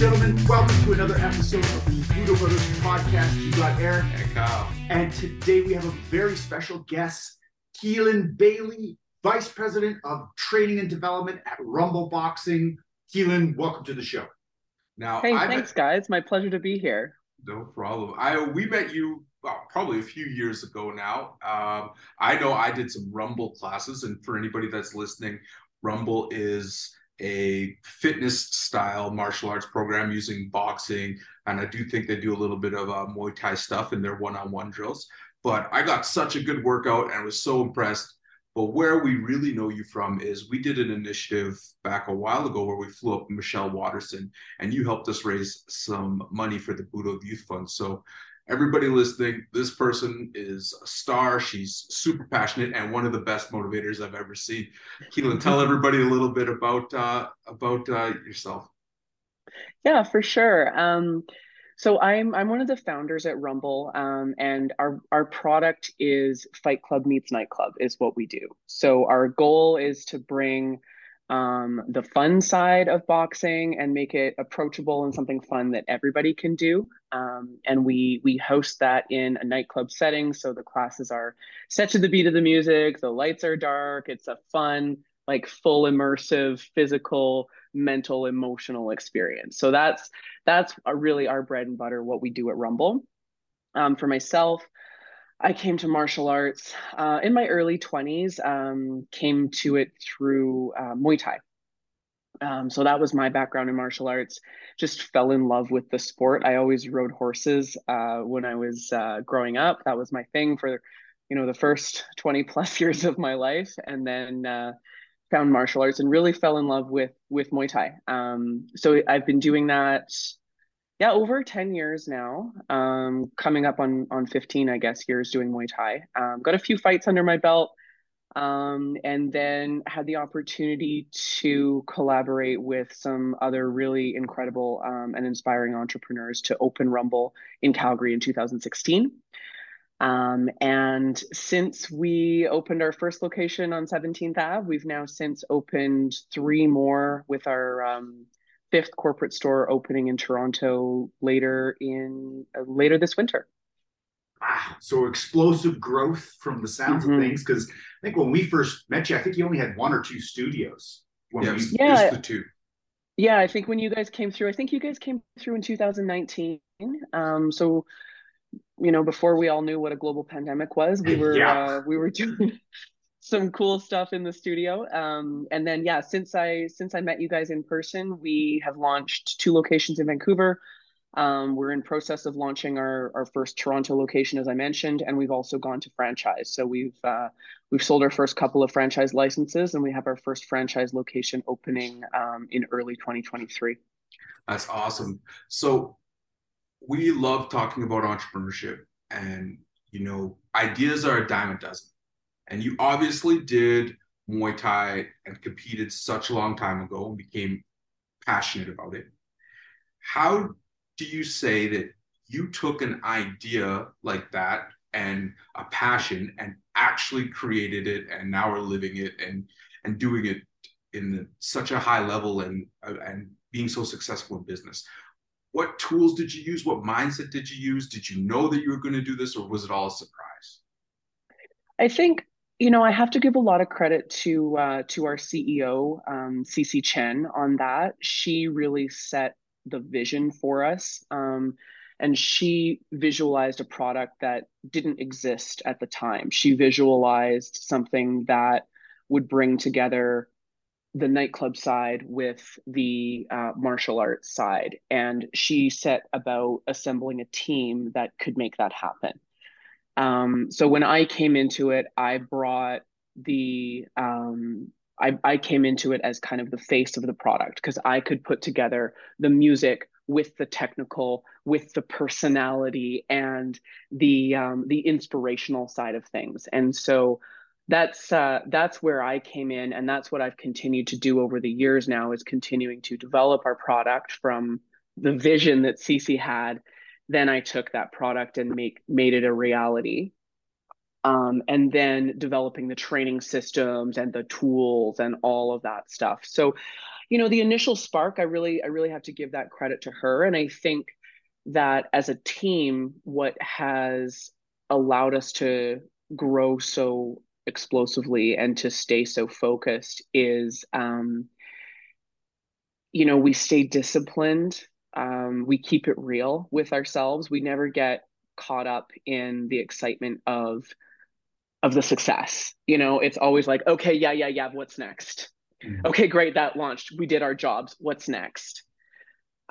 gentlemen, welcome to another episode of the Budo Brothers podcast. You got Eric and Kyle. And today we have a very special guest, Keelan Bailey, Vice President of Training and Development at Rumble Boxing. Keelan, welcome to the show. Now, hey, I thanks, met, guys. My pleasure to be here. No problem. I we met you well, probably a few years ago now. Um, I know I did some Rumble classes, and for anybody that's listening, Rumble is a fitness style martial arts program using boxing. And I do think they do a little bit of uh, Muay Thai stuff in their one on one drills. But I got such a good workout and I was so impressed. But where we really know you from is we did an initiative back a while ago where we flew up Michelle Waterson and you helped us raise some money for the Budo Youth Fund. So everybody listening, this person is a star. She's super passionate and one of the best motivators I've ever seen. Keelan, tell everybody a little bit about uh, about uh, yourself. Yeah, for sure. Um, so I'm I'm one of the founders at Rumble, um, and our our product is Fight Club meets Nightclub is what we do. So our goal is to bring um, the fun side of boxing and make it approachable and something fun that everybody can do. Um, and we we host that in a nightclub setting, so the classes are set to the beat of the music. The lights are dark. It's a fun, like full immersive, physical, mental, emotional experience. So that's that's really our bread and butter. What we do at Rumble. Um, for myself, I came to martial arts uh, in my early 20s, um, came to it through uh, Muay Thai. Um, so that was my background in martial arts. Just fell in love with the sport. I always rode horses uh, when I was uh, growing up. That was my thing for, you know, the first 20 plus years of my life. And then uh, found martial arts and really fell in love with with Muay Thai. Um, so I've been doing that yeah, over 10 years now. Um, coming up on on 15, I guess, years doing Muay Thai. Um, got a few fights under my belt. Um, and then had the opportunity to collaborate with some other really incredible um, and inspiring entrepreneurs to open Rumble in Calgary in 2016. Um, and since we opened our first location on 17th Ave, we've now since opened three more with our um, fifth corporate store opening in Toronto later in uh, later this winter. Wow, so explosive growth from the sounds mm-hmm. of things. Because I think when we first met you, I think you only had one or two studios. When yeah, we, yeah, the two. Yeah, I think when you guys came through, I think you guys came through in 2019. Um, so you know, before we all knew what a global pandemic was, we were yeah. uh, we were doing some cool stuff in the studio. Um, and then yeah, since I since I met you guys in person, we have launched two locations in Vancouver. Um, we're in process of launching our, our first Toronto location, as I mentioned, and we've also gone to franchise. So we've uh, we've sold our first couple of franchise licenses, and we have our first franchise location opening um, in early 2023. That's awesome. So we love talking about entrepreneurship, and you know, ideas are a dime a dozen and you obviously did Muay Thai and competed such a long time ago and became passionate about it. How do you say that you took an idea like that and a passion and actually created it and now are living it and and doing it in such a high level and and being so successful in business? What tools did you use? What mindset did you use? Did you know that you were going to do this or was it all a surprise? I think you know, I have to give a lot of credit to uh, to our CEO, um, Chen, on that. She really set the vision for us, um, and she visualized a product that didn't exist at the time. She visualized something that would bring together the nightclub side with the uh, martial arts side, and she set about assembling a team that could make that happen. Um, so when I came into it, I brought the um, I, I came into it as kind of the face of the product because I could put together the music with the technical, with the personality, and the um, the inspirational side of things. And so that's uh, that's where I came in, and that's what I've continued to do over the years. Now is continuing to develop our product from the vision that Cece had then I took that product and make made it a reality. Um, and then developing the training systems and the tools and all of that stuff. So, you know the initial spark i really i really have to give that credit to her and i think that as a team what has allowed us to grow so explosively and to stay so focused is um, you know we stay disciplined um, we keep it real with ourselves. We never get caught up in the excitement of of the success. You know it's always like okay yeah yeah yeah what's next? Mm-hmm. okay great that launched. We did our jobs. What's next?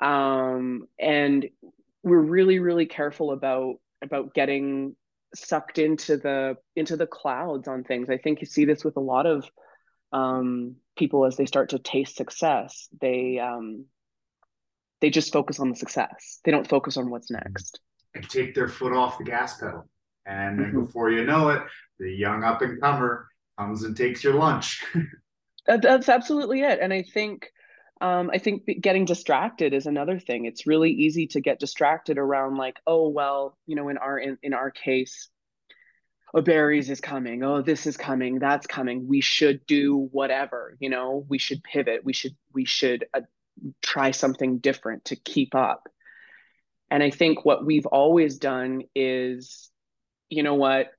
Um, and we're really really careful about about getting sucked into the into the clouds on things. I think you see this with a lot of um, people as they start to taste success. They um, they just focus on the success they don't focus on what's next and take their foot off the gas pedal and then mm-hmm. before you know it the young up and comer comes and takes your lunch that, that's absolutely it and i think um, I think getting distracted is another thing. It's really easy to get distracted around like, oh well, you know, in our in, in our case, oh Barry's is coming. Oh, this is coming. That's coming. We should do whatever. You know, we should pivot. We should we should uh, try something different to keep up. And I think what we've always done is, you know what,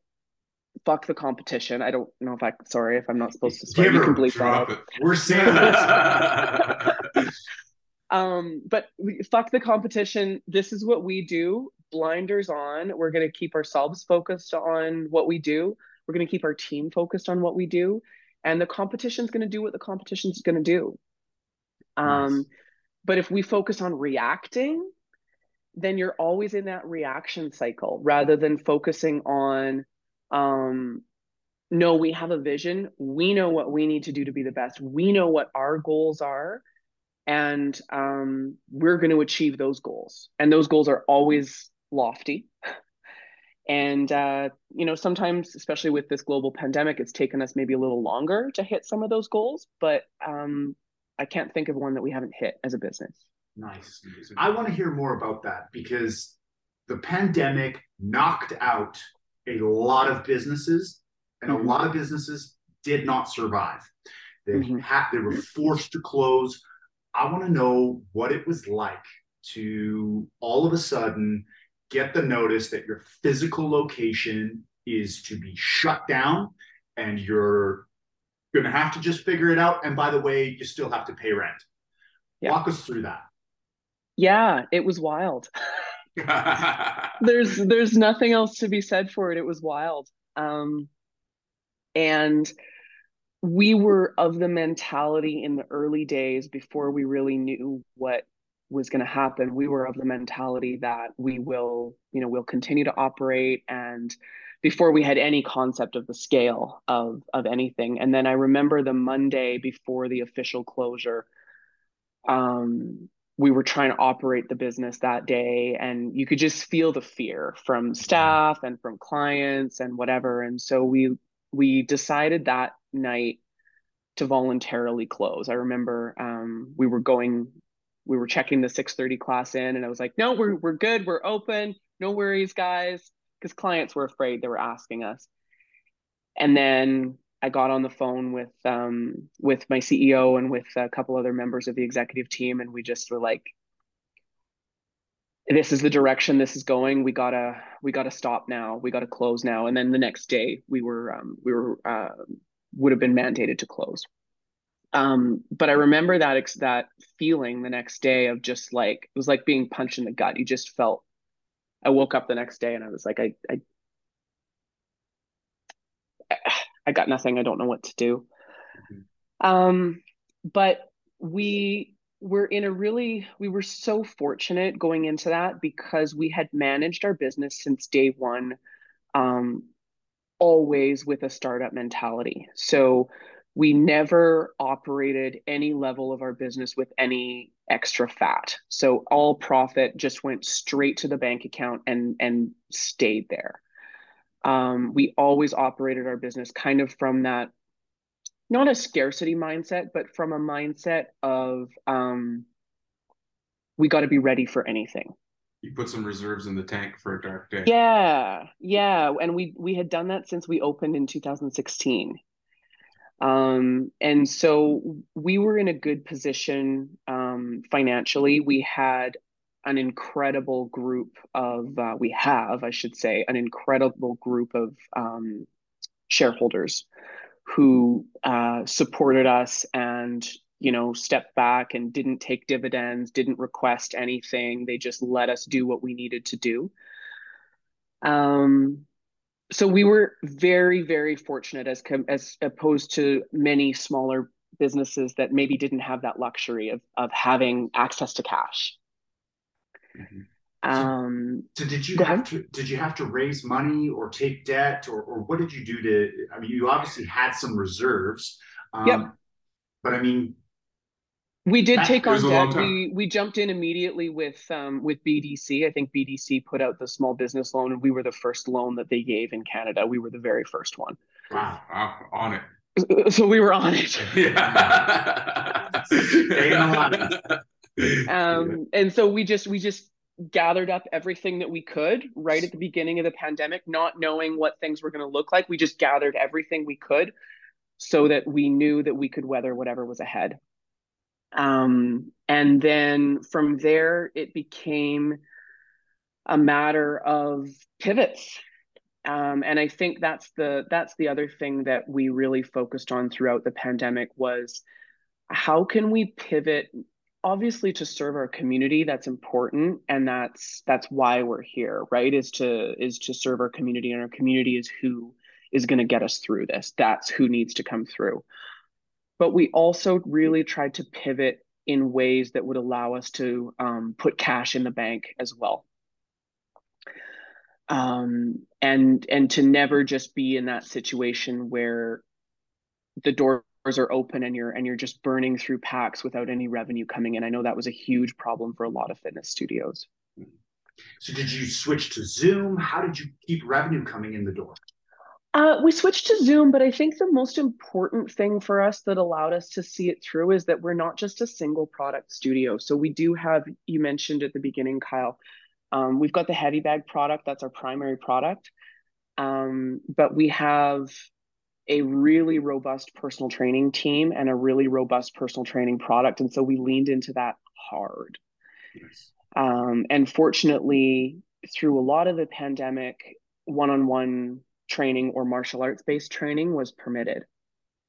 fuck the competition. I don't know if I sorry if I'm not supposed to swear. You can believe that. We're saying this. um, but we, fuck the competition. This is what we do. Blinders on. We're gonna keep ourselves focused on what we do. We're gonna keep our team focused on what we do, and the competition's gonna do what the competition's gonna do. Um, nice. but if we focus on reacting, then you're always in that reaction cycle rather than focusing on um, no, we have a vision. We know what we need to do to be the best. We know what our goals are, and um, we're going to achieve those goals. And those goals are always lofty. And uh, you know, sometimes, especially with this global pandemic, it's taken us maybe a little longer to hit some of those goals. But um, I can't think of one that we haven't hit as a business. Nice. I want to hear more about that because the pandemic knocked out a lot of businesses, and mm-hmm. a lot of businesses did not survive. They mm-hmm. had they were forced to close. I want to know what it was like to all of a sudden get the notice that your physical location is to be shut down and you're going to have to just figure it out. And by the way, you still have to pay rent. Yeah. Walk us through that. Yeah, it was wild. there's there's nothing else to be said for it. It was wild. Um, and we were of the mentality in the early days before we really knew what was going to happen we were of the mentality that we will you know we'll continue to operate and before we had any concept of the scale of of anything. And then i remember the monday before the official closure um we were trying to operate the business that day and you could just feel the fear from staff and from clients and whatever. And so we we decided that night to voluntarily close. I remember um, we were going we were checking the 6:30 class in and i was like no we're we're good. We're open. No worries guys because clients were afraid they were asking us and then I got on the phone with um, with my CEO and with a couple other members of the executive team, and we just were like, "This is the direction this is going. We gotta we gotta stop now. We gotta close now." And then the next day, we were um, we were uh, would have been mandated to close. Um, but I remember that ex- that feeling the next day of just like it was like being punched in the gut. You just felt. I woke up the next day and I was like, I, I I got nothing. I don't know what to do. Mm-hmm. Um, but we were in a really, we were so fortunate going into that because we had managed our business since day one, um, always with a startup mentality. So we never operated any level of our business with any extra fat. So all profit just went straight to the bank account and and stayed there. Um, we always operated our business kind of from that not a scarcity mindset but from a mindset of um, we got to be ready for anything. You put some reserves in the tank for a dark day. Yeah yeah. And we we had done that since we opened in 2016 Um, and so we were in a good position um, financially. We had an incredible group of, uh, we have, I should say, an incredible group of um, shareholders who uh, supported us and you know stepped back and didn't take dividends didn't request anything they just let us do what we needed to do um, so we were very very fortunate as as opposed to many smaller businesses that maybe didn't have that luxury of of having access to cash mm-hmm. Um, so, did you have to did you have to raise money or take debt or or what did you do to? I mean, you obviously had some reserves. Um, yep. But I mean, we did take on debt. We we jumped in immediately with um, with BDC. I think BDC put out the small business loan, and we were the first loan that they gave in Canada. We were the very first one. Wow, wow on it. So we were on it. Yeah. um, and so we just we just gathered up everything that we could right at the beginning of the pandemic, not knowing what things were going to look like. We just gathered everything we could so that we knew that we could weather whatever was ahead. Um, and then from there, it became a matter of pivots. Um, and I think that's the that's the other thing that we really focused on throughout the pandemic was how can we pivot obviously to serve our community that's important and that's that's why we're here right? Is to is to serve our community and our community is who is going to get us through this. That's who needs to come through but we also really tried to pivot in ways that would allow us to um, put cash in the bank as well um, and and to never just be in that situation where the doors are open and you're and you're just burning through packs without any revenue coming in. I know that was a huge problem for a lot of fitness studios. So did you switch to Zoom? How did you keep revenue coming in the door? Uh, we switched to Zoom, but I think the most important thing for us that allowed us to see it through is that we're not just a single product studio. So we do have, you mentioned at the beginning, Kyle, um, we've got the heavy bag product, that's our primary product. Um, but we have a really robust personal training team and a really robust personal training product. And so we leaned into that hard. Yes. Um, and fortunately, through a lot of the pandemic, one on one training or martial arts based training was permitted.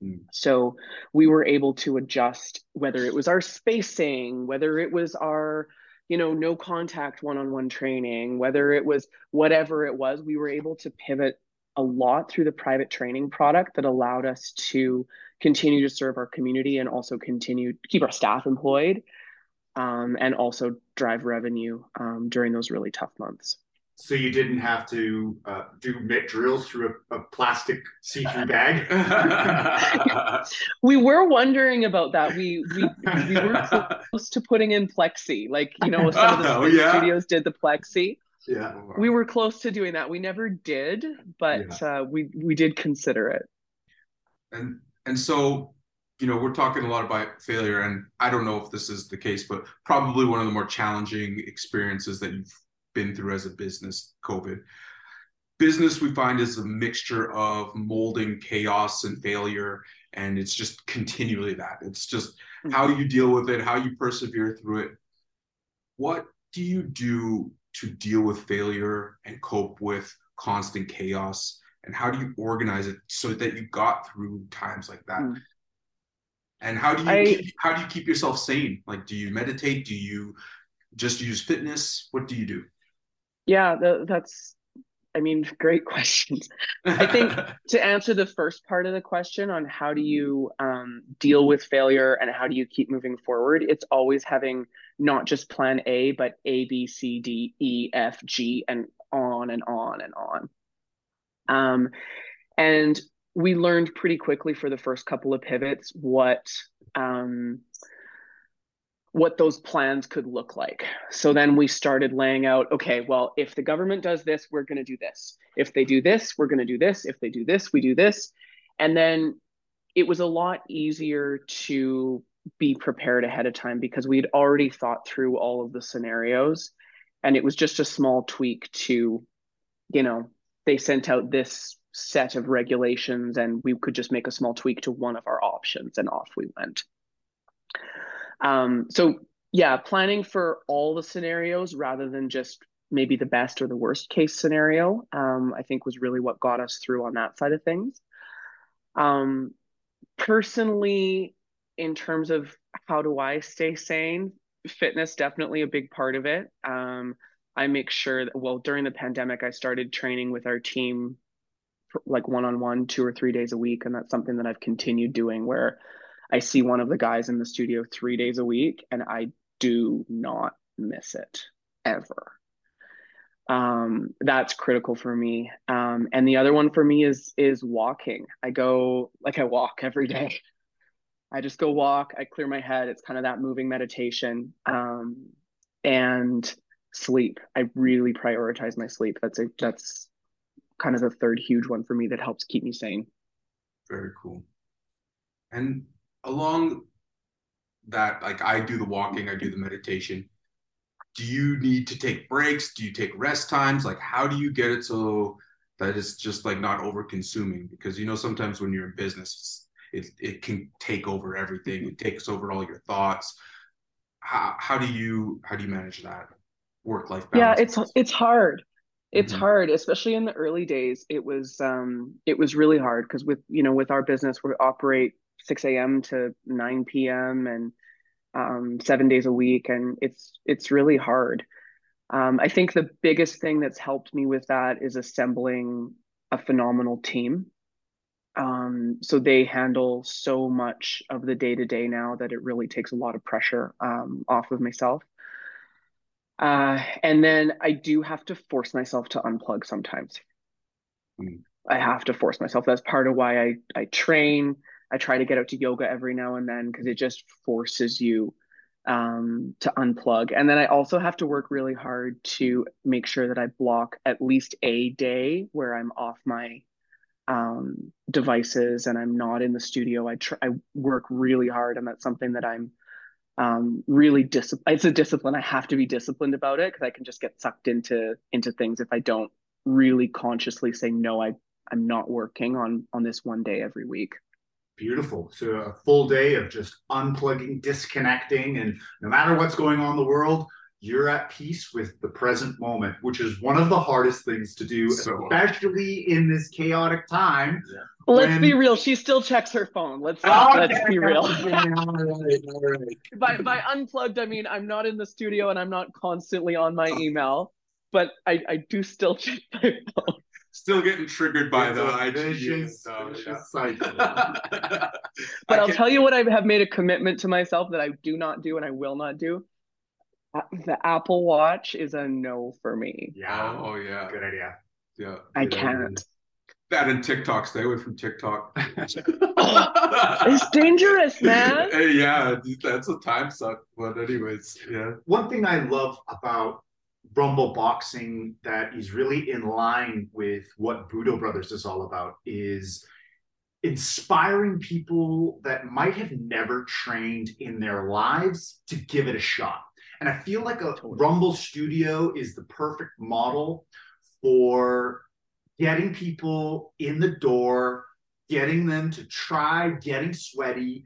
Mm. So we were able to adjust whether it was our spacing, whether it was our you know no contact one-on-one training whether it was whatever it was we were able to pivot a lot through the private training product that allowed us to continue to serve our community and also continue to keep our staff employed um, and also drive revenue um, during those really tough months. So you didn't have to uh, do mitt drills through a, a plastic see-through bag. we were wondering about that. We we we were close to putting in plexi, like you know, some of the oh, yeah. studios did the plexi yeah we were close to doing that we never did but yeah. uh, we we did consider it and and so you know we're talking a lot about failure and i don't know if this is the case but probably one of the more challenging experiences that you've been through as a business covid. Business we find is a mixture of molding chaos and failure and it's just continually that. It's just mm-hmm. how you deal with it how you persevere through it. What do you do to deal with failure and cope with constant chaos? And how do you organize it so that you got through times like that? Mm. and how do you I, keep, how do you keep yourself sane? Like do you meditate? Do you just use fitness? What do you do yeah that's I mean, great questions. I think to answer the first part of the question on how do you um, deal with failure and how do you keep moving forward, it's always having not just plan A, but A, B, C, D, E, F, G, and on and on and on. Um, and we learned pretty quickly for the first couple of pivots what um, what those plans could look like. So then we started laying out okay, well, if the government does this, we're going to do this. If they do this, we're going to do this. If they do this, we do this. And then it was a lot easier to be prepared ahead of time because we'd already thought through all of the scenarios. And it was just a small tweak to, you know, they sent out this set of regulations and we could just make a small tweak to one of our options and off we went. Um, so yeah, planning for all the scenarios rather than just maybe the best or the worst case scenario, um, I think was really what got us through on that side of things. Um, personally, in terms of how do I stay sane, fitness definitely a big part of it. Um, I make sure that well during the pandemic, I started training with our team like one on one, two or three days a week, and that's something that I've continued doing where I see one of the guys in the studio three days a week, and I do not miss it ever. Um, that's critical for me. Um, and the other one for me is is walking. I go like I walk every day. I just go walk. I clear my head. It's kind of that moving meditation. Um, and sleep. I really prioritize my sleep. That's a that's kind of the third huge one for me that helps keep me sane. Very cool. And along that, like I do the walking, I do the meditation. Do you need to take breaks? Do you take rest times? Like, how do you get it so that it's just like not over consuming? Because you know, sometimes when you're in business, it it can take over everything. It takes over all your thoughts. How how do you how do you manage that work life balance? Yeah, it's it's hard it's mm-hmm. hard especially in the early days it was um it was really hard because with you know with our business we operate 6 a.m to 9 p.m and um, seven days a week and it's it's really hard um, i think the biggest thing that's helped me with that is assembling a phenomenal team um, so they handle so much of the day to day now that it really takes a lot of pressure um, off of myself uh, and then I do have to force myself to unplug sometimes. Mm. I have to force myself. That's part of why I, I train. I try to get out to yoga every now and then because it just forces you um, to unplug. And then I also have to work really hard to make sure that I block at least a day where I'm off my um, devices and I'm not in the studio. I I work really hard, and that's something that I'm um, really discipline. It's a discipline. I have to be disciplined about it because I can just get sucked into into things if I don't really consciously say no. I I'm not working on on this one day every week. Beautiful. So a full day of just unplugging, disconnecting, and no matter what's going on in the world, you're at peace with the present moment, which is one of the hardest things to do, so especially in this chaotic time. Yeah. Let's when... be real. She still checks her phone. Let's oh, let's be real. all right, all right. by by unplugged, I mean I'm not in the studio and I'm not constantly on my oh. email, but I, I do still check my phone. Still getting triggered by it's the vicious, vicious cycle. but I'll tell you what I have made a commitment to myself that I do not do and I will not do. The Apple Watch is a no for me. Yeah. Oh, oh yeah. Good idea. Yeah. I can't. Idea. That and TikTok. Stay away from TikTok. it's dangerous, man. Hey, yeah, that's a time suck. But anyways, yeah. One thing I love about Rumble Boxing that is really in line with what Budo Brothers is all about is inspiring people that might have never trained in their lives to give it a shot. And I feel like a Rumble Studio is the perfect model for getting people in the door, getting them to try getting sweaty,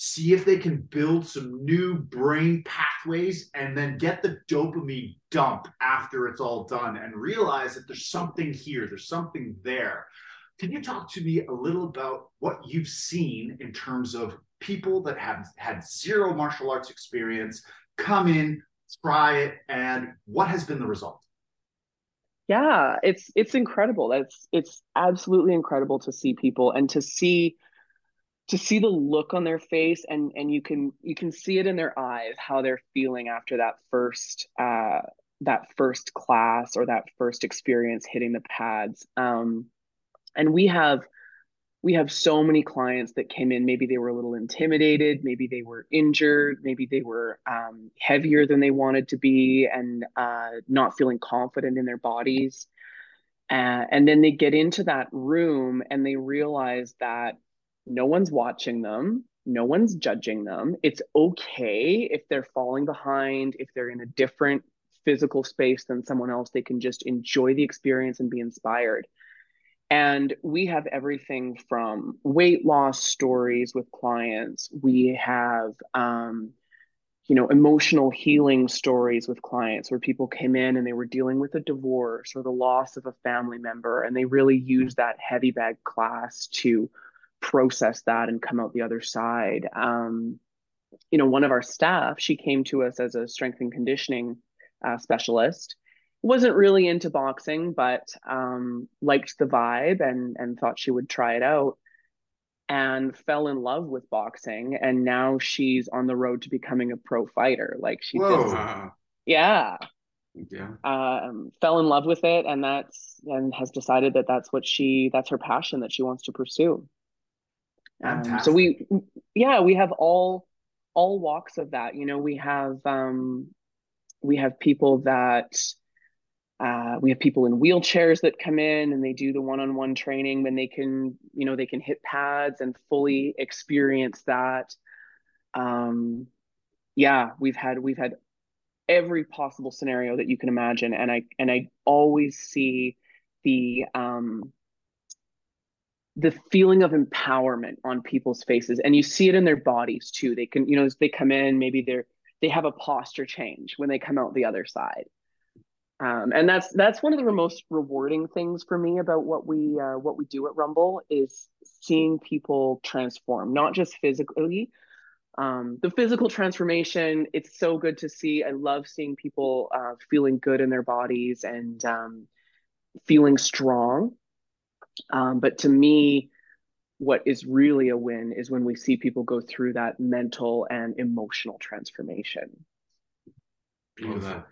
see if they can build some new brain pathways, and then get the dopamine dump after it's all done and realize that there's something here, there's something there. Can you talk to me a little about what you've seen in terms of people that have had zero martial arts experience come in, try it, and what has been the result? Yeah, it's it's incredible. That's it's absolutely incredible to see people and to see to see the look on their face and and you can you can see it in their eyes how they're feeling after that first uh that first class or that first experience hitting the pads. Um and we have we have so many clients that came in. Maybe they were a little intimidated. Maybe they were injured. Maybe they were um, heavier than they wanted to be and uh, not feeling confident in their bodies. Uh, and then they get into that room and they realize that no one's watching them no one's judging them it's okay if they're falling behind if they're in a different physical space than someone else they can just enjoy the experience and be inspired And we have everything from weight loss stories with clients. We have, um, you know, emotional healing stories with clients where people came in and they were dealing with a divorce or the loss of a family member, and they really use that heavy bag class to process that and come out the other side. Um, you know, one of our staff, she came to us as a strength and conditioning uh, specialist. Wasn't really into boxing, but um, liked the vibe and and thought she would try it out, and fell in love with boxing. And now she's on the road to becoming a pro fighter. Like she Whoa. just, yeah, Yeah. um, fell in love with it, and that's and has decided that that's what she that's her passion that she wants to pursue. Um, so we, yeah, we have all all walks of that. You know, we have um, we have people that uh, we have people in wheelchairs that come in and they do the one-on-one training. when they can, you know, they can hit pads and fully experience that. Um, yeah, we've had we've had every possible scenario that you can imagine, and I and I always see the um, the feeling of empowerment on people's faces and you see it in their bodies too. They can you know as they come in maybe they're they have a posture change when they come out the other side. Um, and that's that's one of the most rewarding things for me about what we uh, what we do at rumble is seeing people transform not just physically. Um, the physical transformation it's so good to see. I love seeing people uh, feeling good in their bodies and um, feeling strong um, but to me, what is really a win is when we see people go through that mental and emotional transformation. That.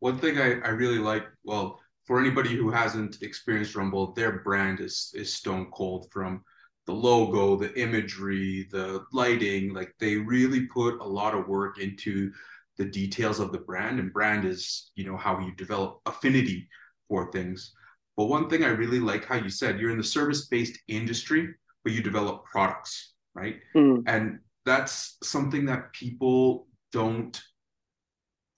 One thing I, I really like, well, for anybody who hasn't experienced Rumble, their brand is is stone cold from the logo, the imagery, the lighting. Like they really put a lot of work into the details of the brand. And brand is, you know, how you develop affinity for things. But one thing I really like how you said you're in the service-based industry, but you develop products, right? Mm. And that's something that people don't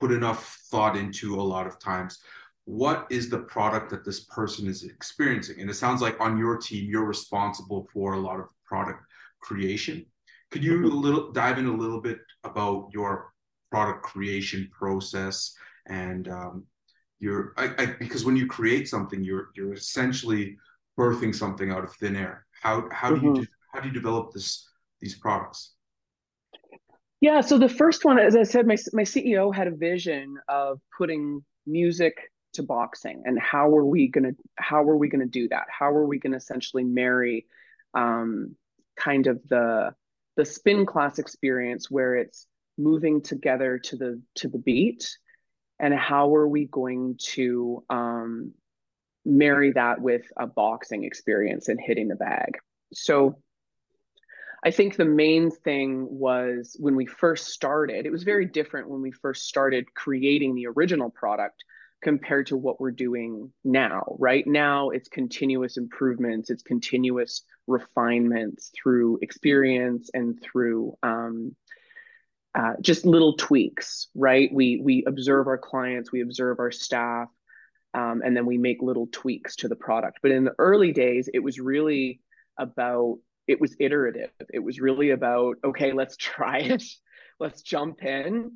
put enough thought into a lot of times. What is the product that this person is experiencing? And it sounds like on your team, you're responsible for a lot of product creation. Could you a little dive in a little bit about your product creation process and um, you're I, I, because when you create something you're you're essentially birthing something out of thin air how how do Mhm. you how do you develop this these products Yeah, so the first one, as I said, my my CEO had a vision of putting music to boxing, and how are we gonna how are we gonna do that? How are we gonna essentially marry um, kind of the the spin class experience where it's moving together to the to the beat, and how are we going to um, marry that with a boxing experience and hitting the bag? So I think the main thing was when we first started, it was very different when we first started creating the original product compared to what we're doing now. Right now, it's continuous improvements, it's continuous refinements through experience and through um, uh, just little tweaks. Right? We we observe our clients, we observe our staff, um, and then we make little tweaks to the product. But in the early days, it was really about it was iterative. It was really about okay, let's try it, let's jump in,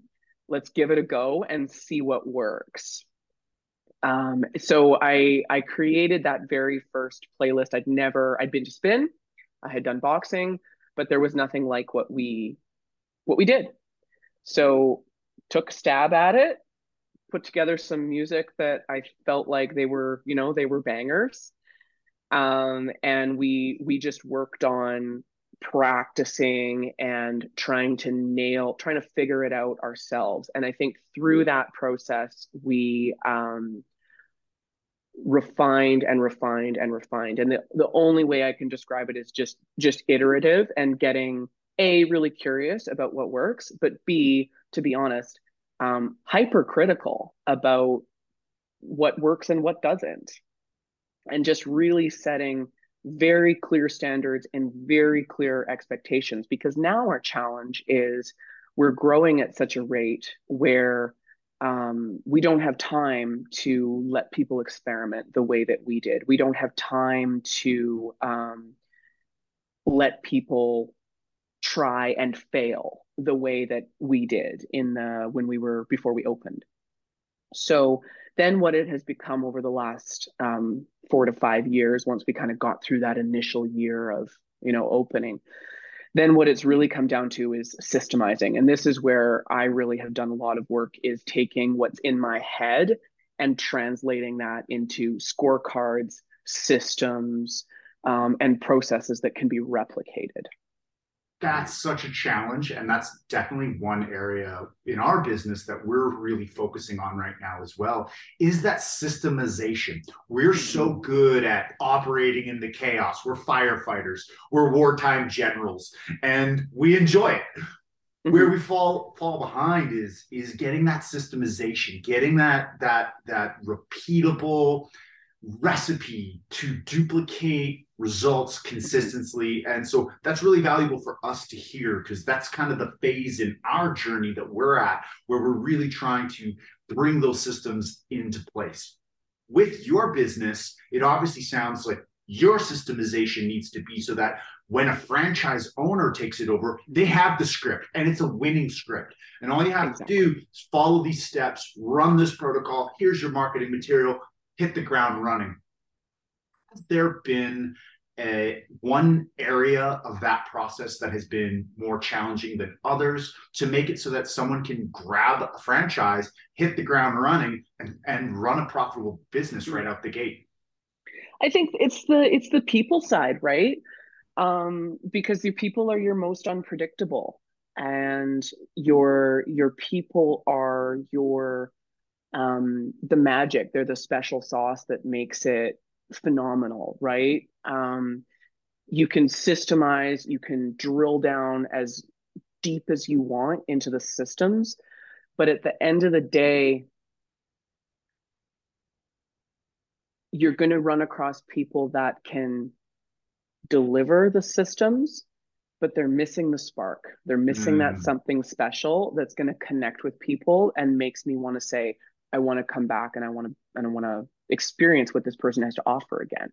let's give it a go and see what works. Um, so I I created that very first playlist. I'd never I'd been to spin, I had done boxing, but there was nothing like what we what we did. So took a stab at it, put together some music that I felt like they were, you know, they were bangers. Um, and we we just worked on practicing and trying to nail, trying to figure it out ourselves. And I think through that process, we um, refined and refined and refined. And the, the only way I can describe it is just just iterative and getting a really curious about what works, but b to be honest, um, hypercritical about what works and what doesn't, and just really setting very clear standards and very clear expectations. Because now our challenge is we're growing at such a rate where um, we don't have time to let people experiment the way that we did. We don't have time to um, let people try and fail the way that we did in the when we were before we opened. So then what it has become over the last um, four to five years, once we kind of got through that initial year of you know opening, then what it's really come down to is systemizing and this is where i really have done a lot of work is taking what's in my head and translating that into scorecards systems um, and processes that can be replicated that's such a challenge and that's definitely one area in our business that we're really focusing on right now as well is that systemization we're so mm-hmm. good at operating in the chaos we're firefighters we're wartime generals and we enjoy it mm-hmm. where we fall fall behind is is getting that systemization getting that that that repeatable recipe to duplicate results consistently. And so that's really valuable for us to hear because that's kind of the phase in our journey that we're at where we're really trying to bring those systems into place. With your business, it obviously sounds like your systemization needs to be so that when a franchise owner takes it over, they have the script and it's a winning script. And all you have exactly. to do is follow these steps, run this protocol. Here's your marketing material hit the ground running. Has there been a, one area of that process that has been more challenging than others to make it so that someone can grab a franchise, hit the ground running, and, and run a profitable business right out the gate? I think it's the it's the people side, right? Um, because your people are your most unpredictable, and your your people are your um, the magic. They're the special sauce that makes it phenomenal, right? Um, you can systemize, you can drill down as deep as you want into the systems, but at the end of the day, you're going to run across people that can deliver the systems but they're missing the spark they're missing mm. that something special that's going to connect with people and makes me want to say I want to come back and I want to and I want to experience what this person has to offer again.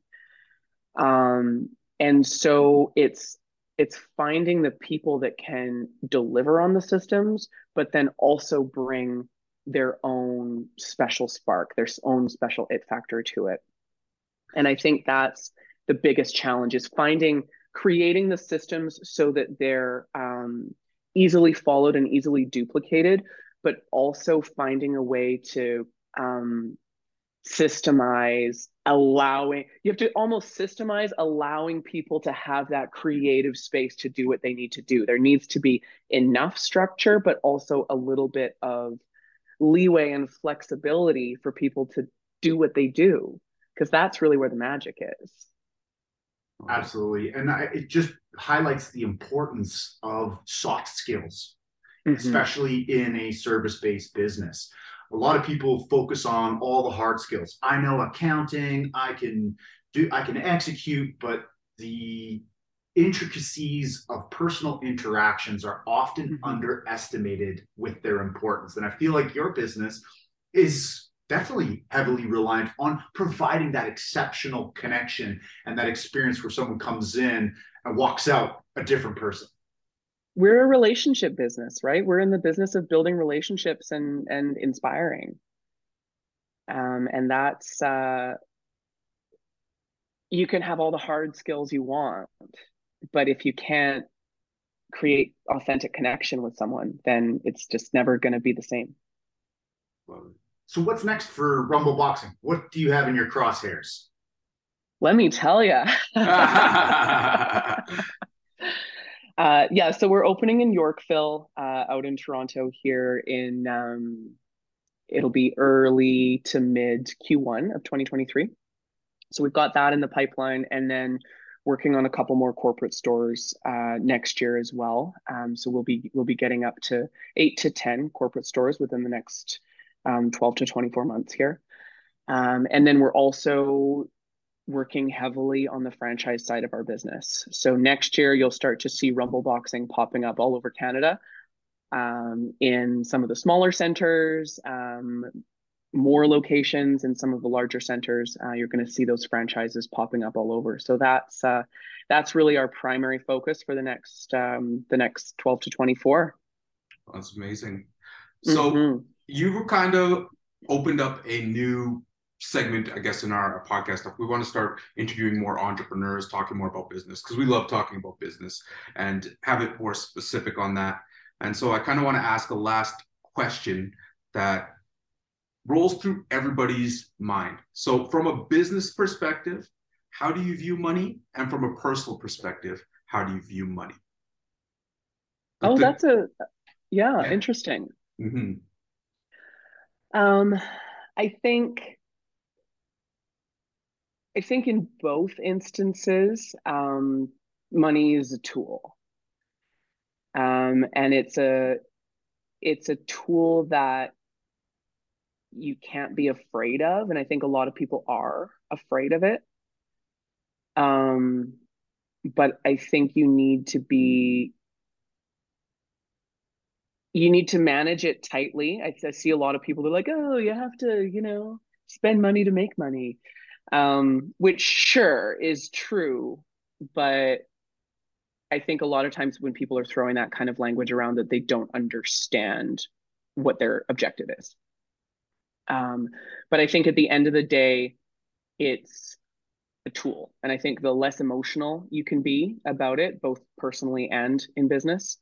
Um, and so it's it's finding the people that can deliver on the systems, but then also bring their own special spark, their own special it factor to it. And I think that's the biggest challenge is finding creating the systems so that they're um, easily followed and easily duplicated, but also finding a way to um, systemize allowing you have to almost systemize allowing people to have that creative space to do what they need to do. There needs to be enough structure but also a little bit of leeway and flexibility for people to do what they do because that's really where the magic is. Absolutely. And I, it just highlights the importance of soft skills mm-hmm. especially in a service based business. A lot of people focus on all the hard skills. I know accounting, I can do, I can execute, but the intricacies of personal interactions are often mm-hmm. underestimated with their importance. And I feel like your business is definitely heavily reliant on providing that exceptional connection and that experience where someone comes in and walks out a different person we're a relationship business, right? We're in the business of building relationships and and inspiring. Um, and that's uh, you can have all the hard skills you want, but if you can't create authentic connection with someone, then it's just never going to be the same. So, what's next for Rumble Boxing? What do you have in your crosshairs? Let me tell you. Uh, yeah, so we're opening in Yorkville, uh, out in Toronto here in, um, it'll be early to mid Q1 of 2023. So we've got that in the pipeline and then working on a couple more corporate stores uh, next year as well. Um, so we'll be we'll be getting up to eight to 10 corporate stores within the next um, 12 to 24 months here. Um, and then we're also working heavily on the franchise side of our business. So next year, you'll start to see Rumble Boxing popping up all over Canada. um, in some of the smaller centers, um, more locations in some of the larger centers. Uh, you're going to see those franchises popping up all over. So that's uh, that's really our primary focus for the next um, the next 12 to 24. That's amazing. So mm-hmm. you've kind of opened up a new segment, I guess, in our podcast stuff. We want to start interviewing more entrepreneurs, talking more about business because we love talking about business and have it more specific on that. And so I kind of want to ask a last question that rolls through everybody's mind. So, from a business perspective, how do you view money? And from a personal perspective, how do you view money? oh, the, that's a yeah, yeah. interesting. Mm-hmm. Um, I think I think in both instances, um, money is a tool, um, and it's a it's a tool that you can't be afraid of, and I think a lot of people are afraid of it. Um, but I think you need to be you need to manage it tightly. I, I see a lot of people. They're like, "Oh, you have to, you know, spend money to make money," um, which sure is true, but I think a lot of times when people are throwing that kind of language around, that they don't understand what their objective is. Um, but I think at the end of the day, it's a tool, and I think the less emotional you can be about it, both personally and in business,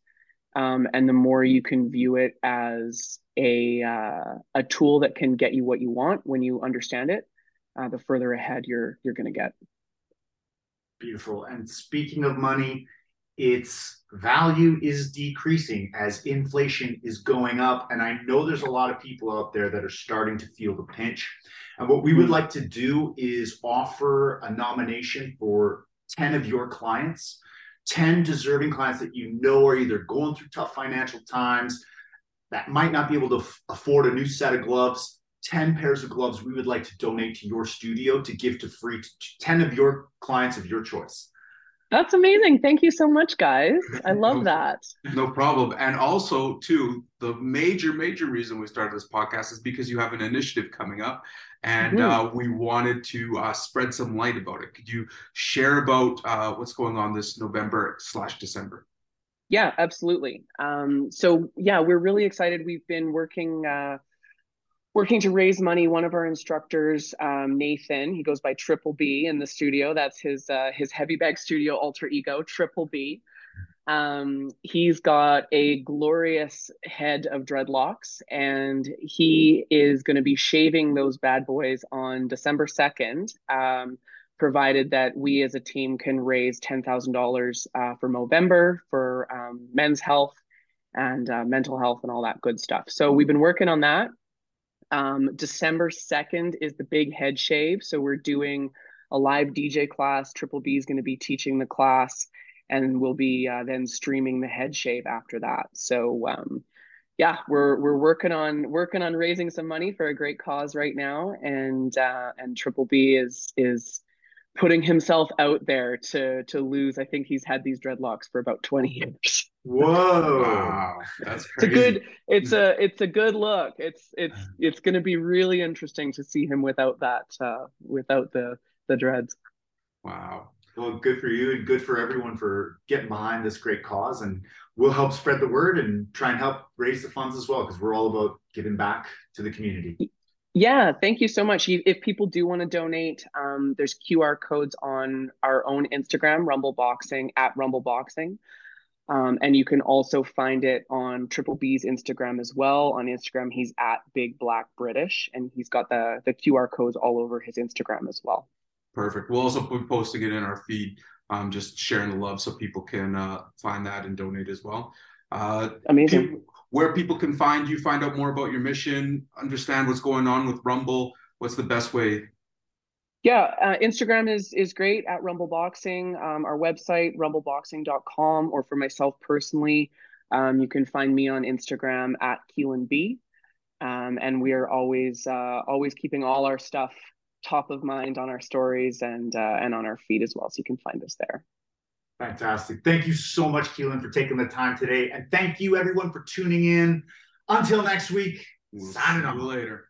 um, and the more you can view it as a uh, a tool that can get you what you want when you understand it, uh, the further ahead you're you're going to get. Beautiful. And speaking of money, its value is decreasing as inflation is going up. And I know there's a lot of people out there that are starting to feel the pinch. And what we would like to do is offer a nomination for 10 of your clients 10 deserving clients that you know are either going through tough financial times that might not be able to afford a new set of gloves 10 pairs of gloves we would like to donate to your studio to give to free to 10 of your clients of your choice that's amazing. Thank you so much, guys. I love no, that. No problem. And also, too, the major, major reason we started this podcast is because you have an initiative coming up, and mm-hmm. uh, we wanted to uh, spread some light about it. Could you share about uh, what's going on this November slash December? Yeah, absolutely. Um, so yeah, we're really excited. We've been working uh, working to raise money. One of our instructors, um, Nathan, he goes by Triple B in the studio. That's his uh, his heavy bag studio alter ego, Triple B. Um, he's got a glorious head of dreadlocks, and he is going to be shaving those bad boys on December second. Um, provided that we as a team can raise $10,000 uh, for Movember for um, men's health and uh, mental health and all that good stuff. So we've been working on that. Um, December 2nd is the big head shave. So we're doing a live DJ class. Triple B is going to be teaching the class, and we'll be uh, then streaming the head shave after that. So um, yeah, we're we're working on working on raising some money for a great cause right now, and uh, and Triple B is is putting himself out there to to lose. I think he's had these dreadlocks for about 20 years. Whoa. Wow. That's crazy. It's a good it's a it's a good look. It's it's it's going to be really interesting to see him without that uh without the the dreads. Wow. Well, good for you and good for everyone for getting behind this great cause and we'll help spread the word and try and help raise the funds as well because we're all about giving back to the community. Yeah, thank you so much. If people do want to donate, um, there's QR codes on our own Instagram, Rumble Boxing at Rumble Boxing. Um, and you can also find it on Triple B's Instagram as well. On Instagram, he's at Big Black British, and he's got the the QR codes all over his Instagram as well. Perfect. We'll also be posting it in our feed, um, just sharing the love so people can uh, find that and donate as well. Uh, Amazing. Where people can find you, find out more about your mission, understand what's going on with Rumble. What's the best way? Yeah, uh, Instagram is is great at Rumble Boxing. Um, our website rumbleboxing.com, or for myself personally, um, you can find me on Instagram at Keelan B. Um, and we are always uh, always keeping all our stuff top of mind on our stories and uh, and on our feed as well, so you can find us there. Fantastic. Thank you so much, Keelan, for taking the time today. And thank you, everyone, for tuning in. Until next week, We'll signing see you later.